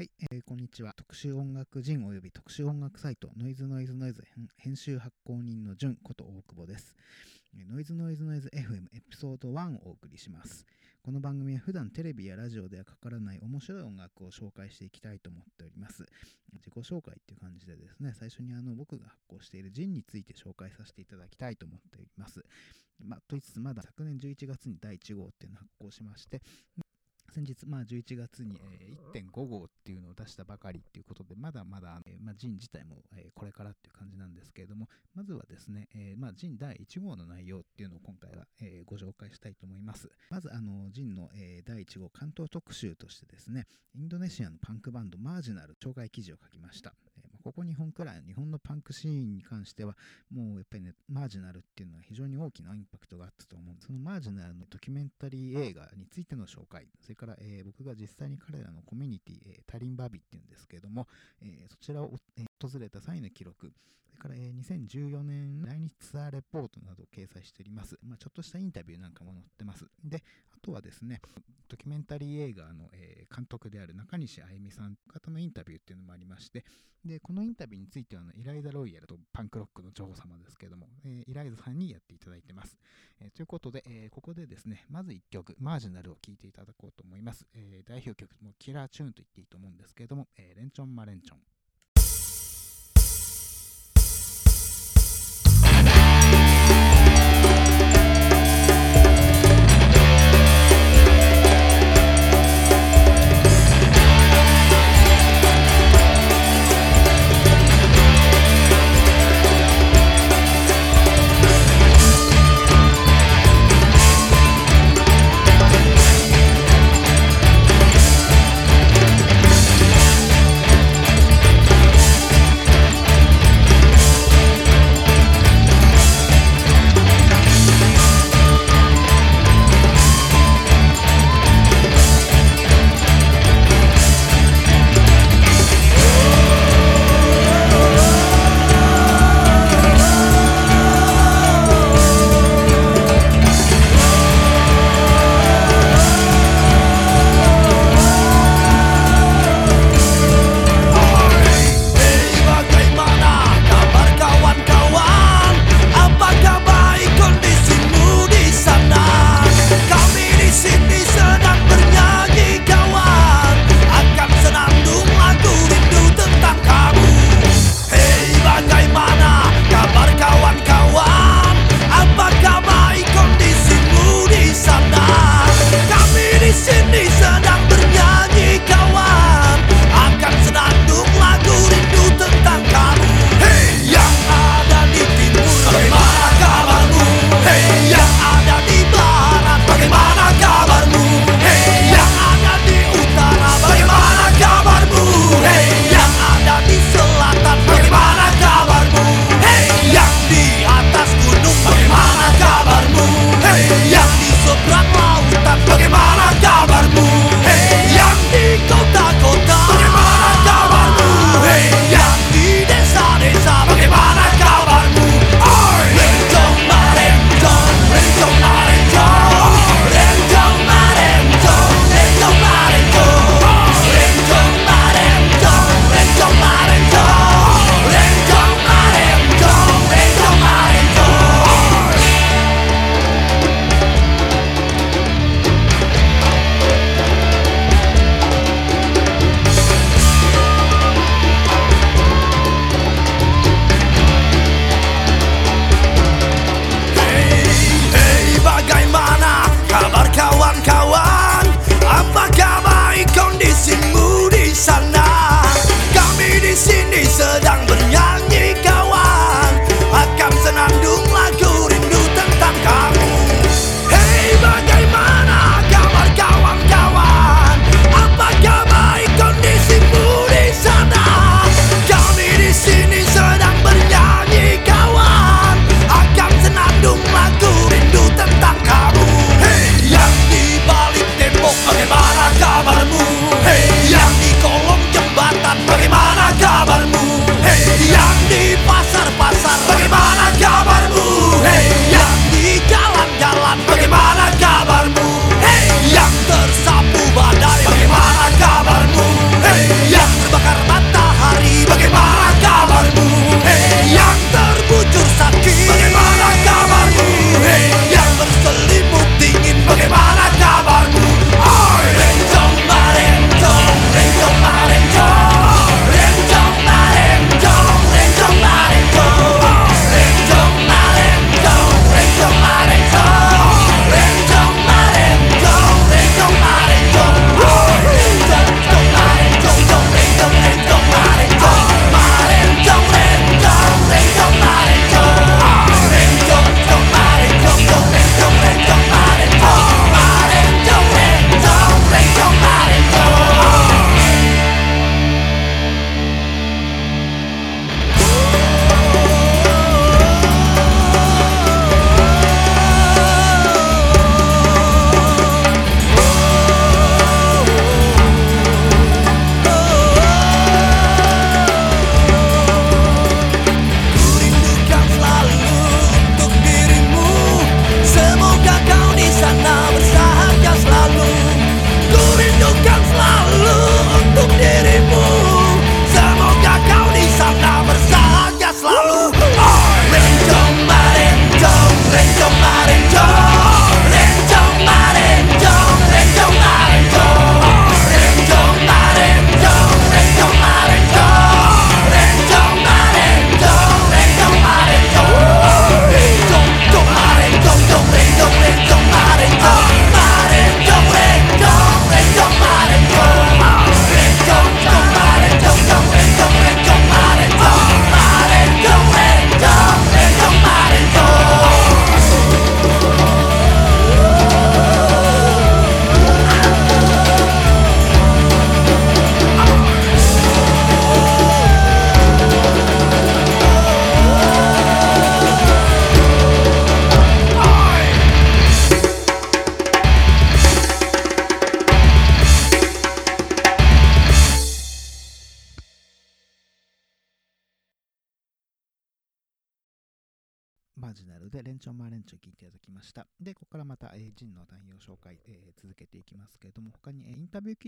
はい、えー、こんにちは。特殊音楽人及び特殊音楽サイト、ノイズノイズノイズ編集発行人の順こと大久保です。ノイズノイズノイズ FM エピソード1をお送りします。この番組は普段テレビやラジオではかからない面白い音楽を紹介していきたいと思っております。自己紹介っていう感じでですね、最初にあの僕が発行しているジンについて紹介させていただきたいと思っております。まあ、と言いつつ、まだ昨年11月に第1号っていうのを発行しまして、先日、まあ、11月に、1.5号っていうのを出したばかりっていうことで、まだまだ、えまあ、ジン自体も、これからっていう感じなんですけれども、まずはですね、えまあ、ジン第1号の内容っていうのを今回は、え、ご紹介したいと思います。まず、あの、ジンの、え、第1号関東特集としてですね、インドネシアのパンクバンドマージナル紹介記事を書きました。ここ日本くらい、日本のパンクシーンに関しては、もうやっぱりね、マージナルっていうのは非常に大きなインパクトがあったと思う。そのマージナルのドキュメンタリー映画についての紹介、それから、えー、僕が実際に彼らのコミュニティ、えー、タリンバビっていうんですけれども、えー、そちらを、えー、訪れた際の記録、から、え、2014年来日ツアーレポートなどを掲載しております。まあ、ちょっとしたインタビューなんかも載ってます。で、あとはですね、ドキュメンタリー映画の、え、監督である中西あゆみさん方のインタビューっていうのもありまして、で、このインタビューについては、イライザ・ロイヤルとパンクロックの女王様ですけども、えー、イライザさんにやっていただいてます。え、ということで、え、ここでですね、まず1曲、マージナルを聴いていただこうと思います。え、代表曲もキラーチューンと言っていいと思うんですけれども、え、レンチョンマレンチョン。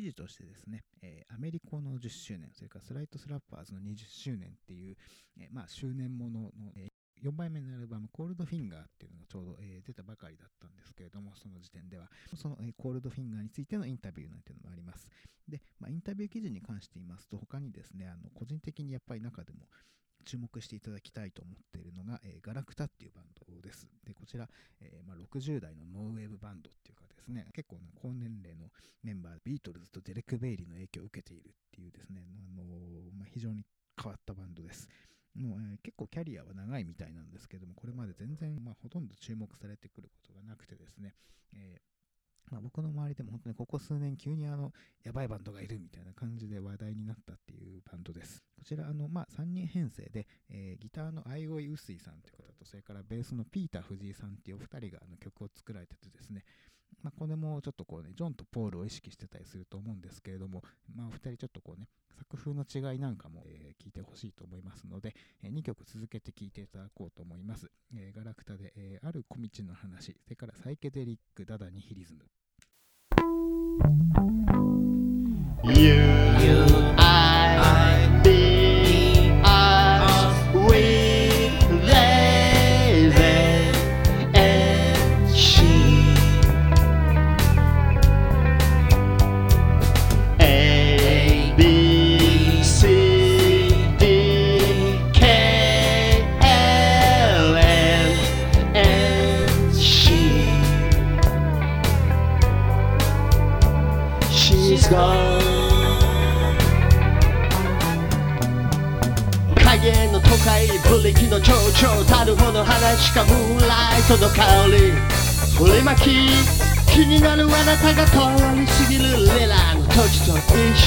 記事としてですね、えー、アメリカの10周年、それから Slight Slappers の20周年っていう、えー、まあ、周年ものの、えー、4枚目のアルバム、 Cold Finger っていうのがちょうど、えー、出たばかりだったんですけれども、その時点では、その、えー、 Cold Finger についてのインタビューなんていうのもあります。で、まあ、インタビュー記事に関して言いますと、他にですね、あの個人的にやっぱり中でも、注目していただきたいと思っているのが、えー、ガラクタっていうバンドです。で、こちら、えーまあ、60代の no wave バンドっていうですね、結構、高年齢のメンバー、ビートルズとデレック・ベイリーの影響を受けているっていうですね、あのー、まあ、非常に変わったバンドです。もう、えー、結構キャリアは長いみたいなんですけども、これまで全然、まあ、ほとんど注目されてくることがなくてですね、えーまあ、僕の周りでも本当にここ数年急にあの、やばいバンドがいるみたいな感じで話題になったっていうバンドです。こちら、あの、まあ、3人編成で、え、ギターのアイオイ・ウスイさんという方と、それからベースのピーター・藤井さんっていうお二人があの曲を作られててですね、まあ、これもちょっとこうね、ジョンとポールを意識してたりすると思うんですけれども、まあ、お二人ちょっとこうね、作風の違いなんかも、えー、聞いてほしいと思いますので、えー、2曲続けて聞いていただこうと思います。えー、ガラクタで、えー、ある小道の話、それからサイケデリック・ダダニヒリズム。Yeah.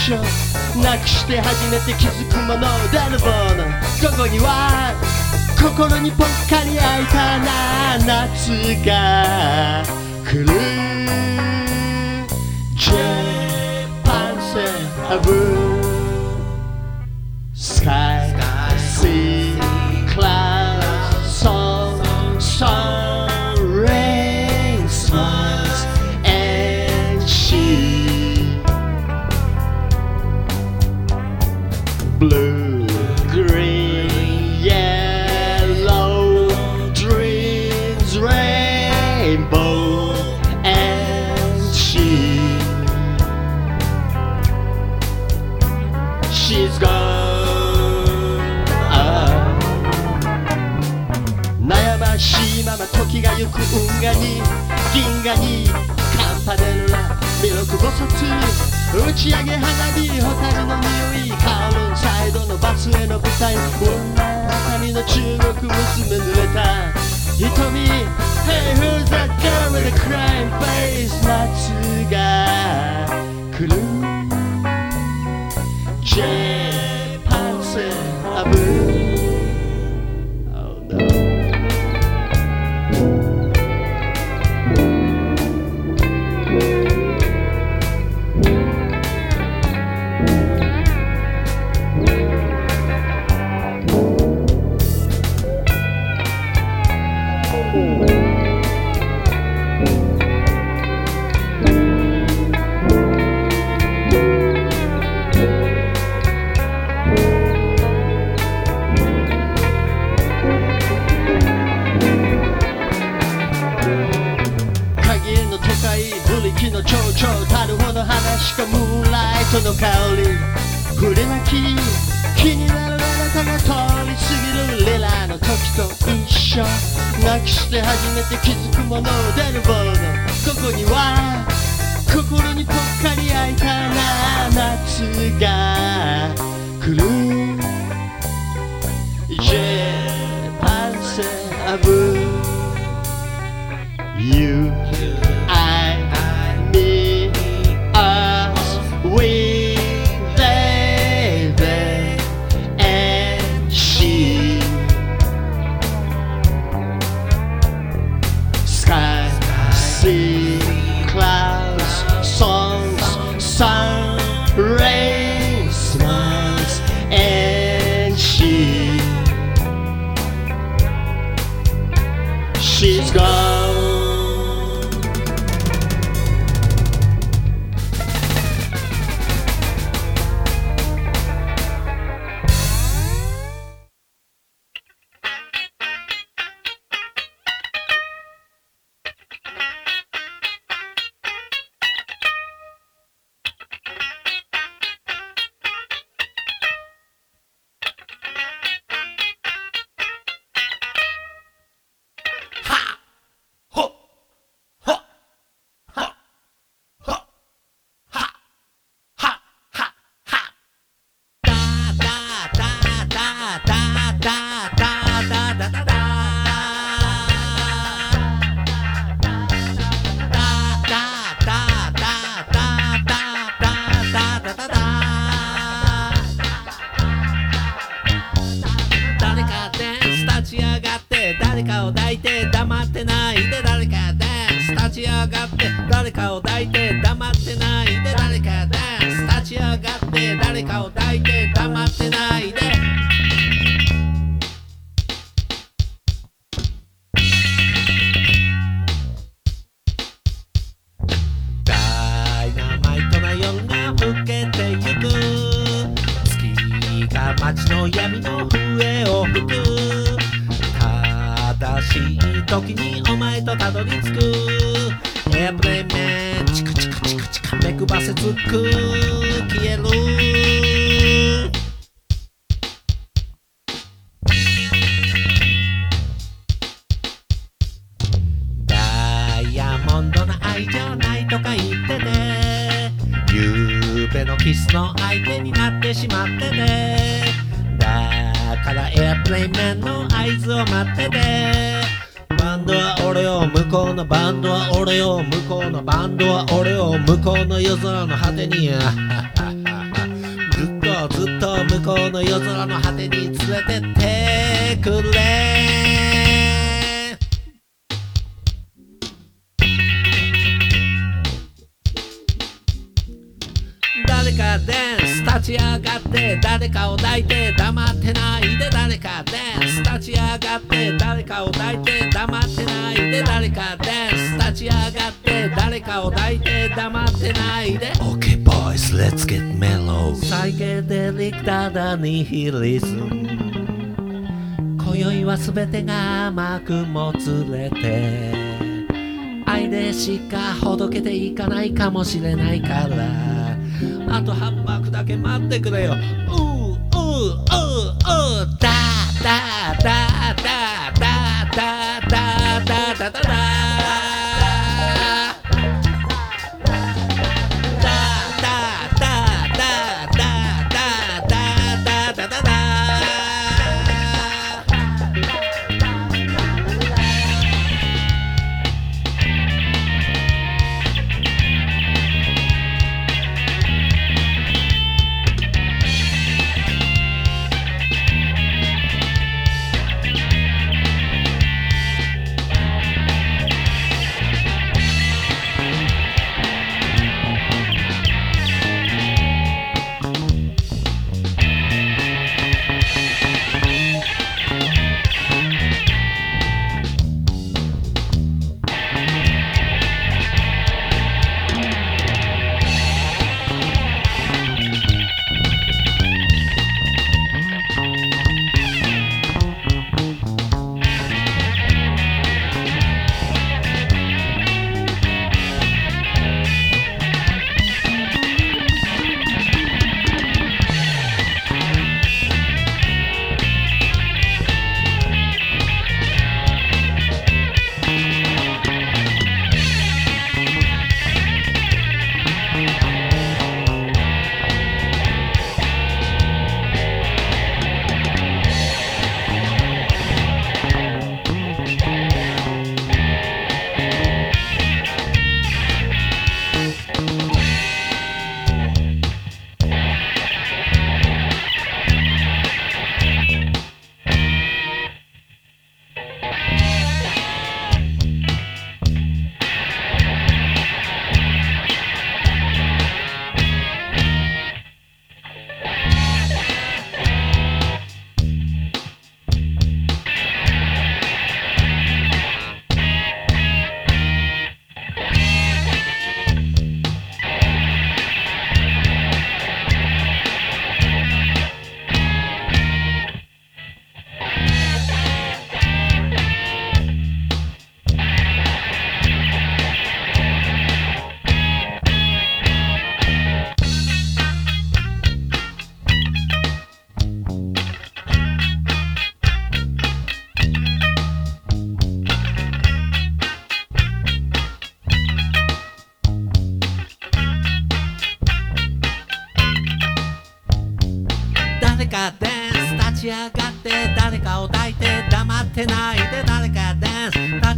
ションなくして初めて気づくものを出るボーの午後には心にぽっかり開いたな夏が来る J パンセアブ Blue, green, yellow, dreams, rainbow, and she. She's gone. 悩ましいまま時が行く運河に銀河にカンパネルラ魅力菩薩 打ち上げ花火ホタルの匂いカウルンサイドのバスへの舞台女神の中国娘濡れた瞳 Hey who's that girl with a crying face 夏が来る J パンセアブかを抱いて黙ってないで誰かダンス立ち上がって誰かを抱いて黙ってないで誰かダンス立ち上がって誰かを抱いて黙ってないで。could. ンドは俺よ向こうのバンドは俺を向こうの夜空の果てに。ずっとずっと向こうの夜空の果てに連れてってくれ。立ち上がって誰かを抱いて黙ってないで誰かダンス立ち上がって誰かを抱いて黙ってないで誰かダンス立ち上がって誰かを抱いて黙ってないで。OK boys let's get mellow. サイケデリックダダニヒリズム今宵は全てが甘くもつれて愛でしかほどけていかないかもしれないからあと8泊だけ待ってくれよ。ううううう。だだだだだだだだだだ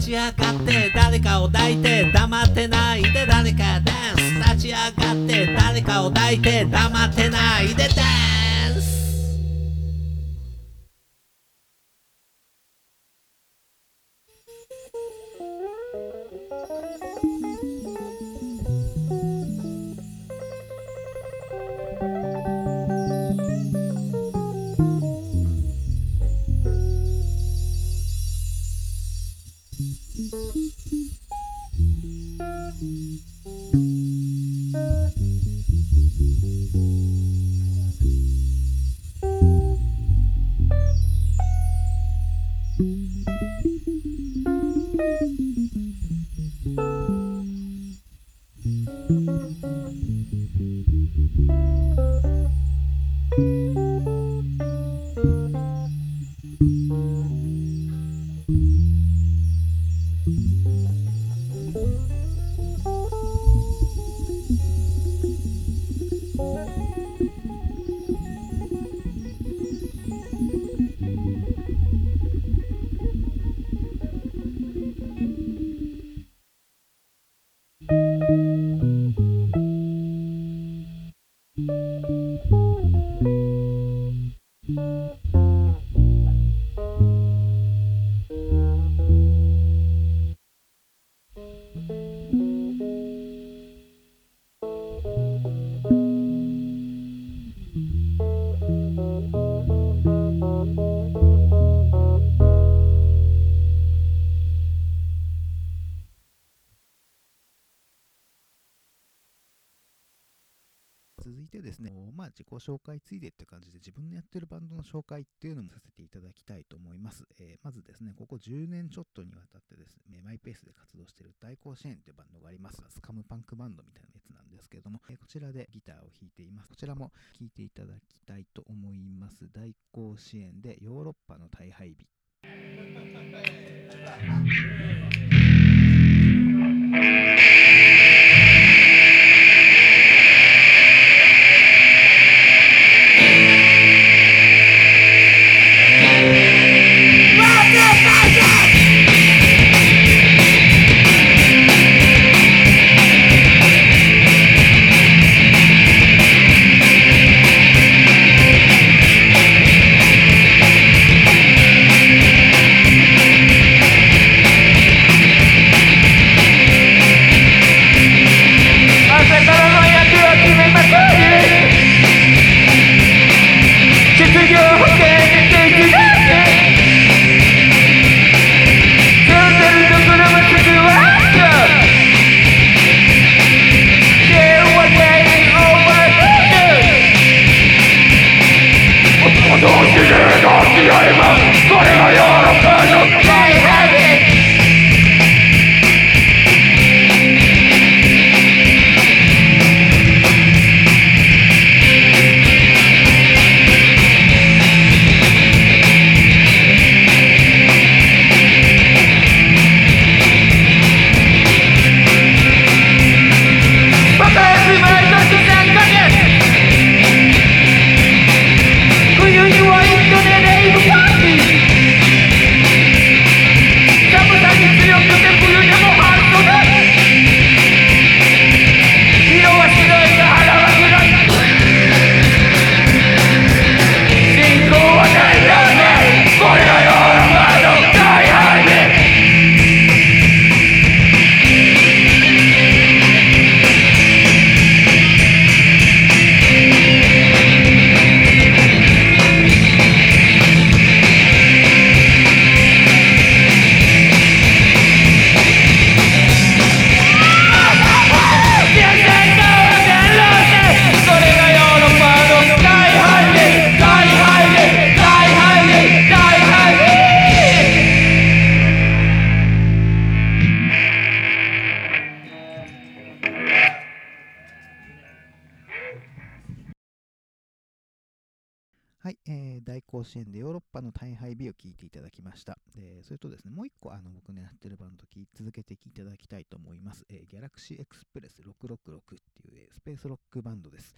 ち上がって誰かを抱いて黙ってないで誰かダンス。立ち上がって誰かを抱いて黙ってないでダンス。Mm-hmm. 続いてですね、まあ自己紹介ついでって感じで自分のやってるバンドの紹介っていうのもさせていただきたいと思います。えーまずですね、ここ10年ちょっとにわたってですね、マイペースで活動している大甲子園というバンドがあります。スカムパンクバンドみたいなやつなんですけども、えーこちらでギターを弾いています。こちらも聴いていただきたいと思います。大甲子園でヨーロッパの大敗日。朝 大甲子園でヨーロッパの大敗日を聞いていただきました。でそれとですね、もう一個あの僕のやってるバンド聞き続けて聞いただきたいと思います。えー、ギャラクシーエクスプレス666っていう、えースペースロックバンドです。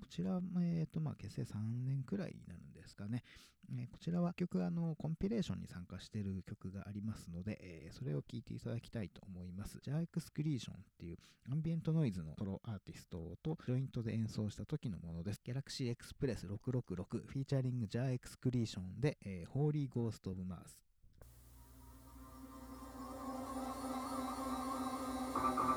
こちら、えーとまあ、結成3年くらいになるんですかね。えこちらは曲あのコンピレーションに参加してる曲がありますので、えそれを聴いていただきたいと思います。ジャーエクスクリーションっていうアンビエントノイズのソロアーティストとジョイントで演奏した時のものです。ギャラクシーエクスプレス666フィーチャリングジャーエクスクリーションで、えー、ホーリーゴースト・オブ・マース。「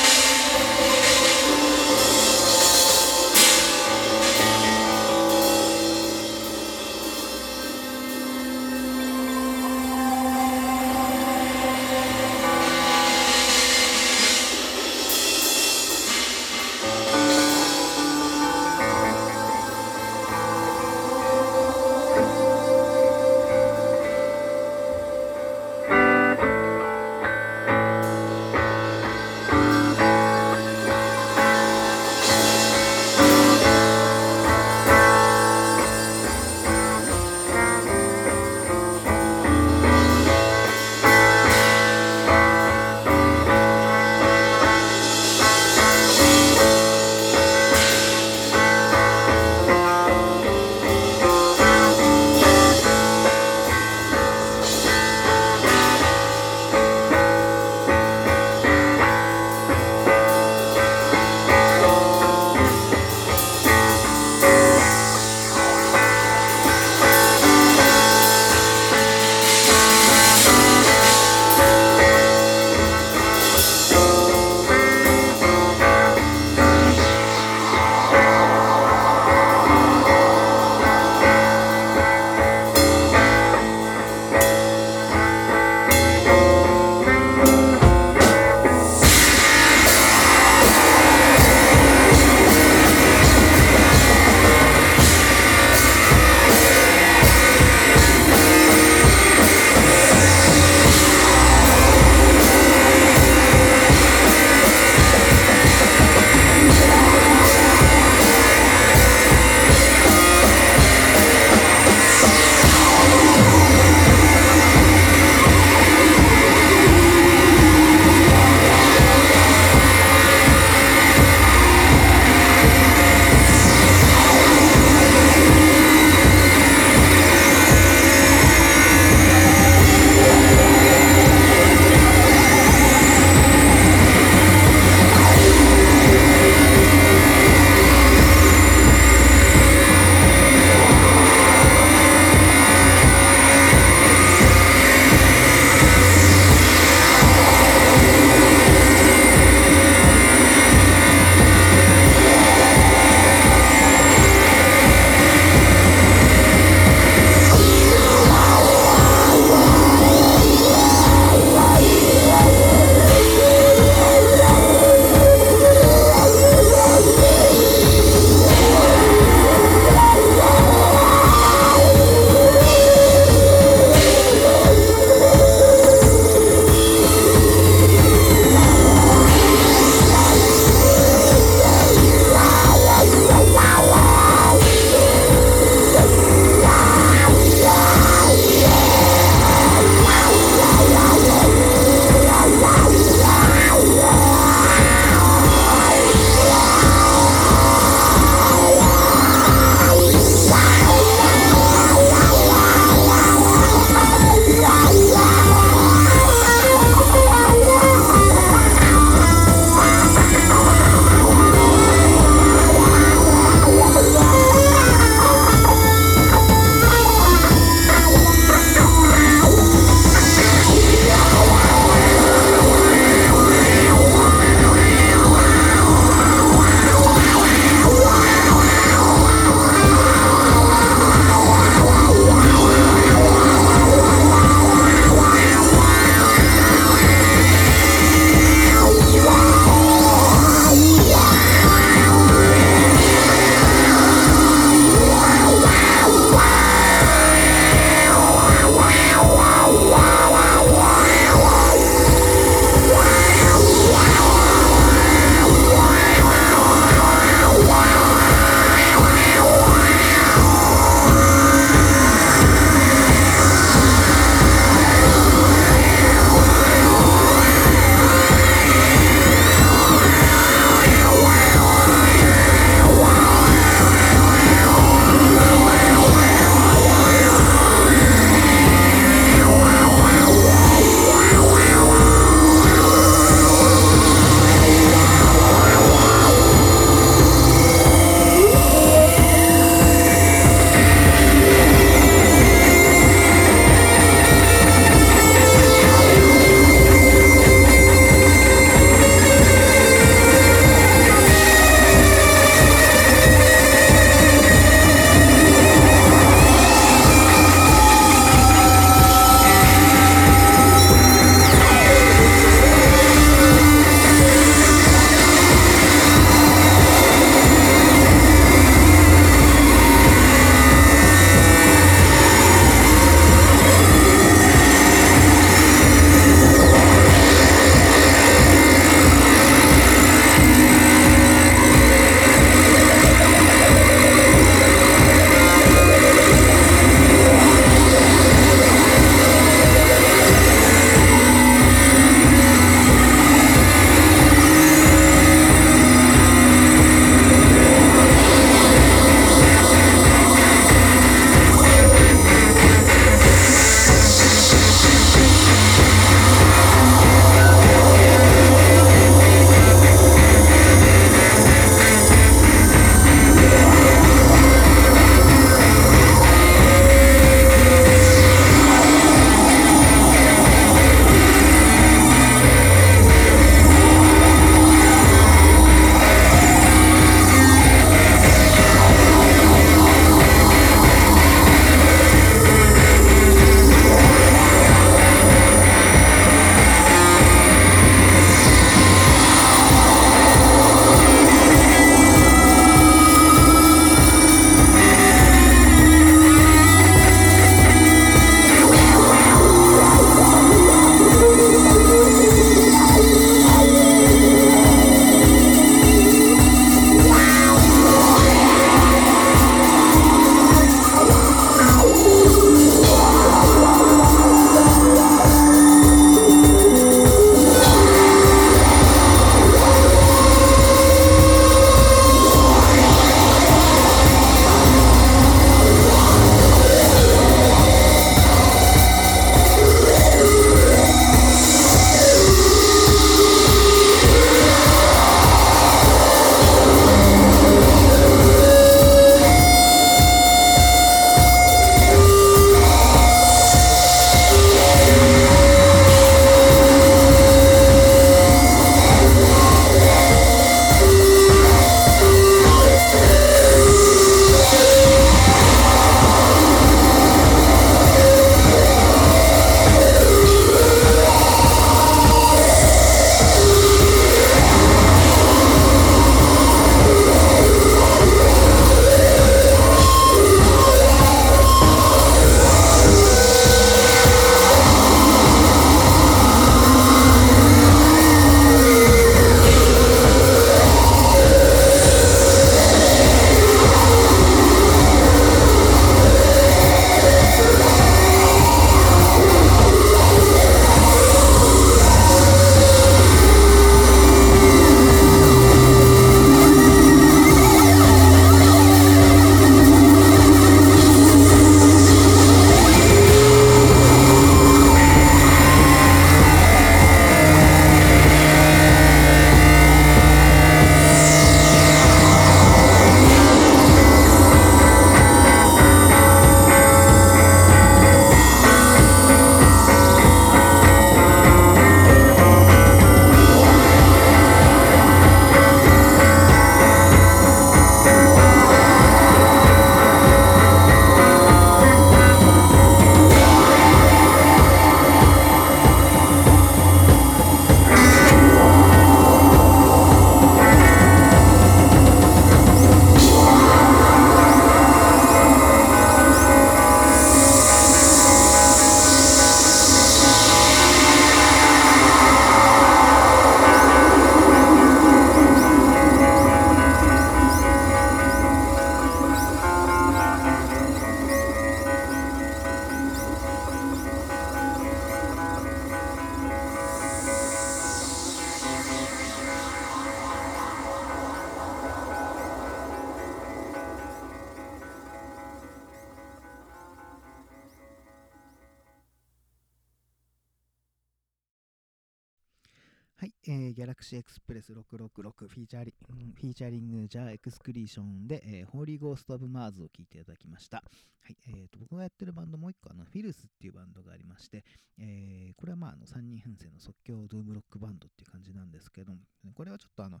えー、 Galaxy Express 666 featuring featuring Jah Excretion で、えー、 Holy Ghost of Mars を聴いていただきました。はい、えーと、僕がやってるバンドもう一個、あの、フィルスっていうバンドがありまして、えー、これはまあ、あの、3人編成の即興ドゥームロックバンドっていう感じなんですけど、これはちょっとあの、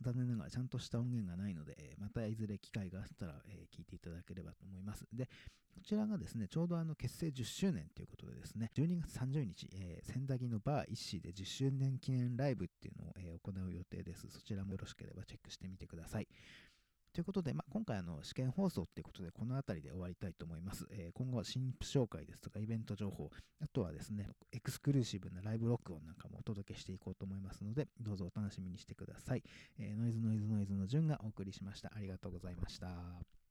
残念ながらちゃんとした音源がないので、またいずれ機会があったら、え聞いていただければと思います。で、こちらがですね、ちょうどあの結成10周年ということでですね、12月30日、えー、千駄木の Bar Isshee で10周年記念ライブっていうのを、え行う予定です。そちらもよろしければチェックしてみてください。ということで、まあ、今回あの試験放送ということで、この辺りで終わりたいと思います。えー今後は新婦紹介ですとか、イベント情報、あとはですね、エクスクルーシブなライブ録音なんかもお届けしていこうと思いますので、どうぞお楽しみにしてください。えーノイズノイズノイズの順がお送りしました。ありがとうございました。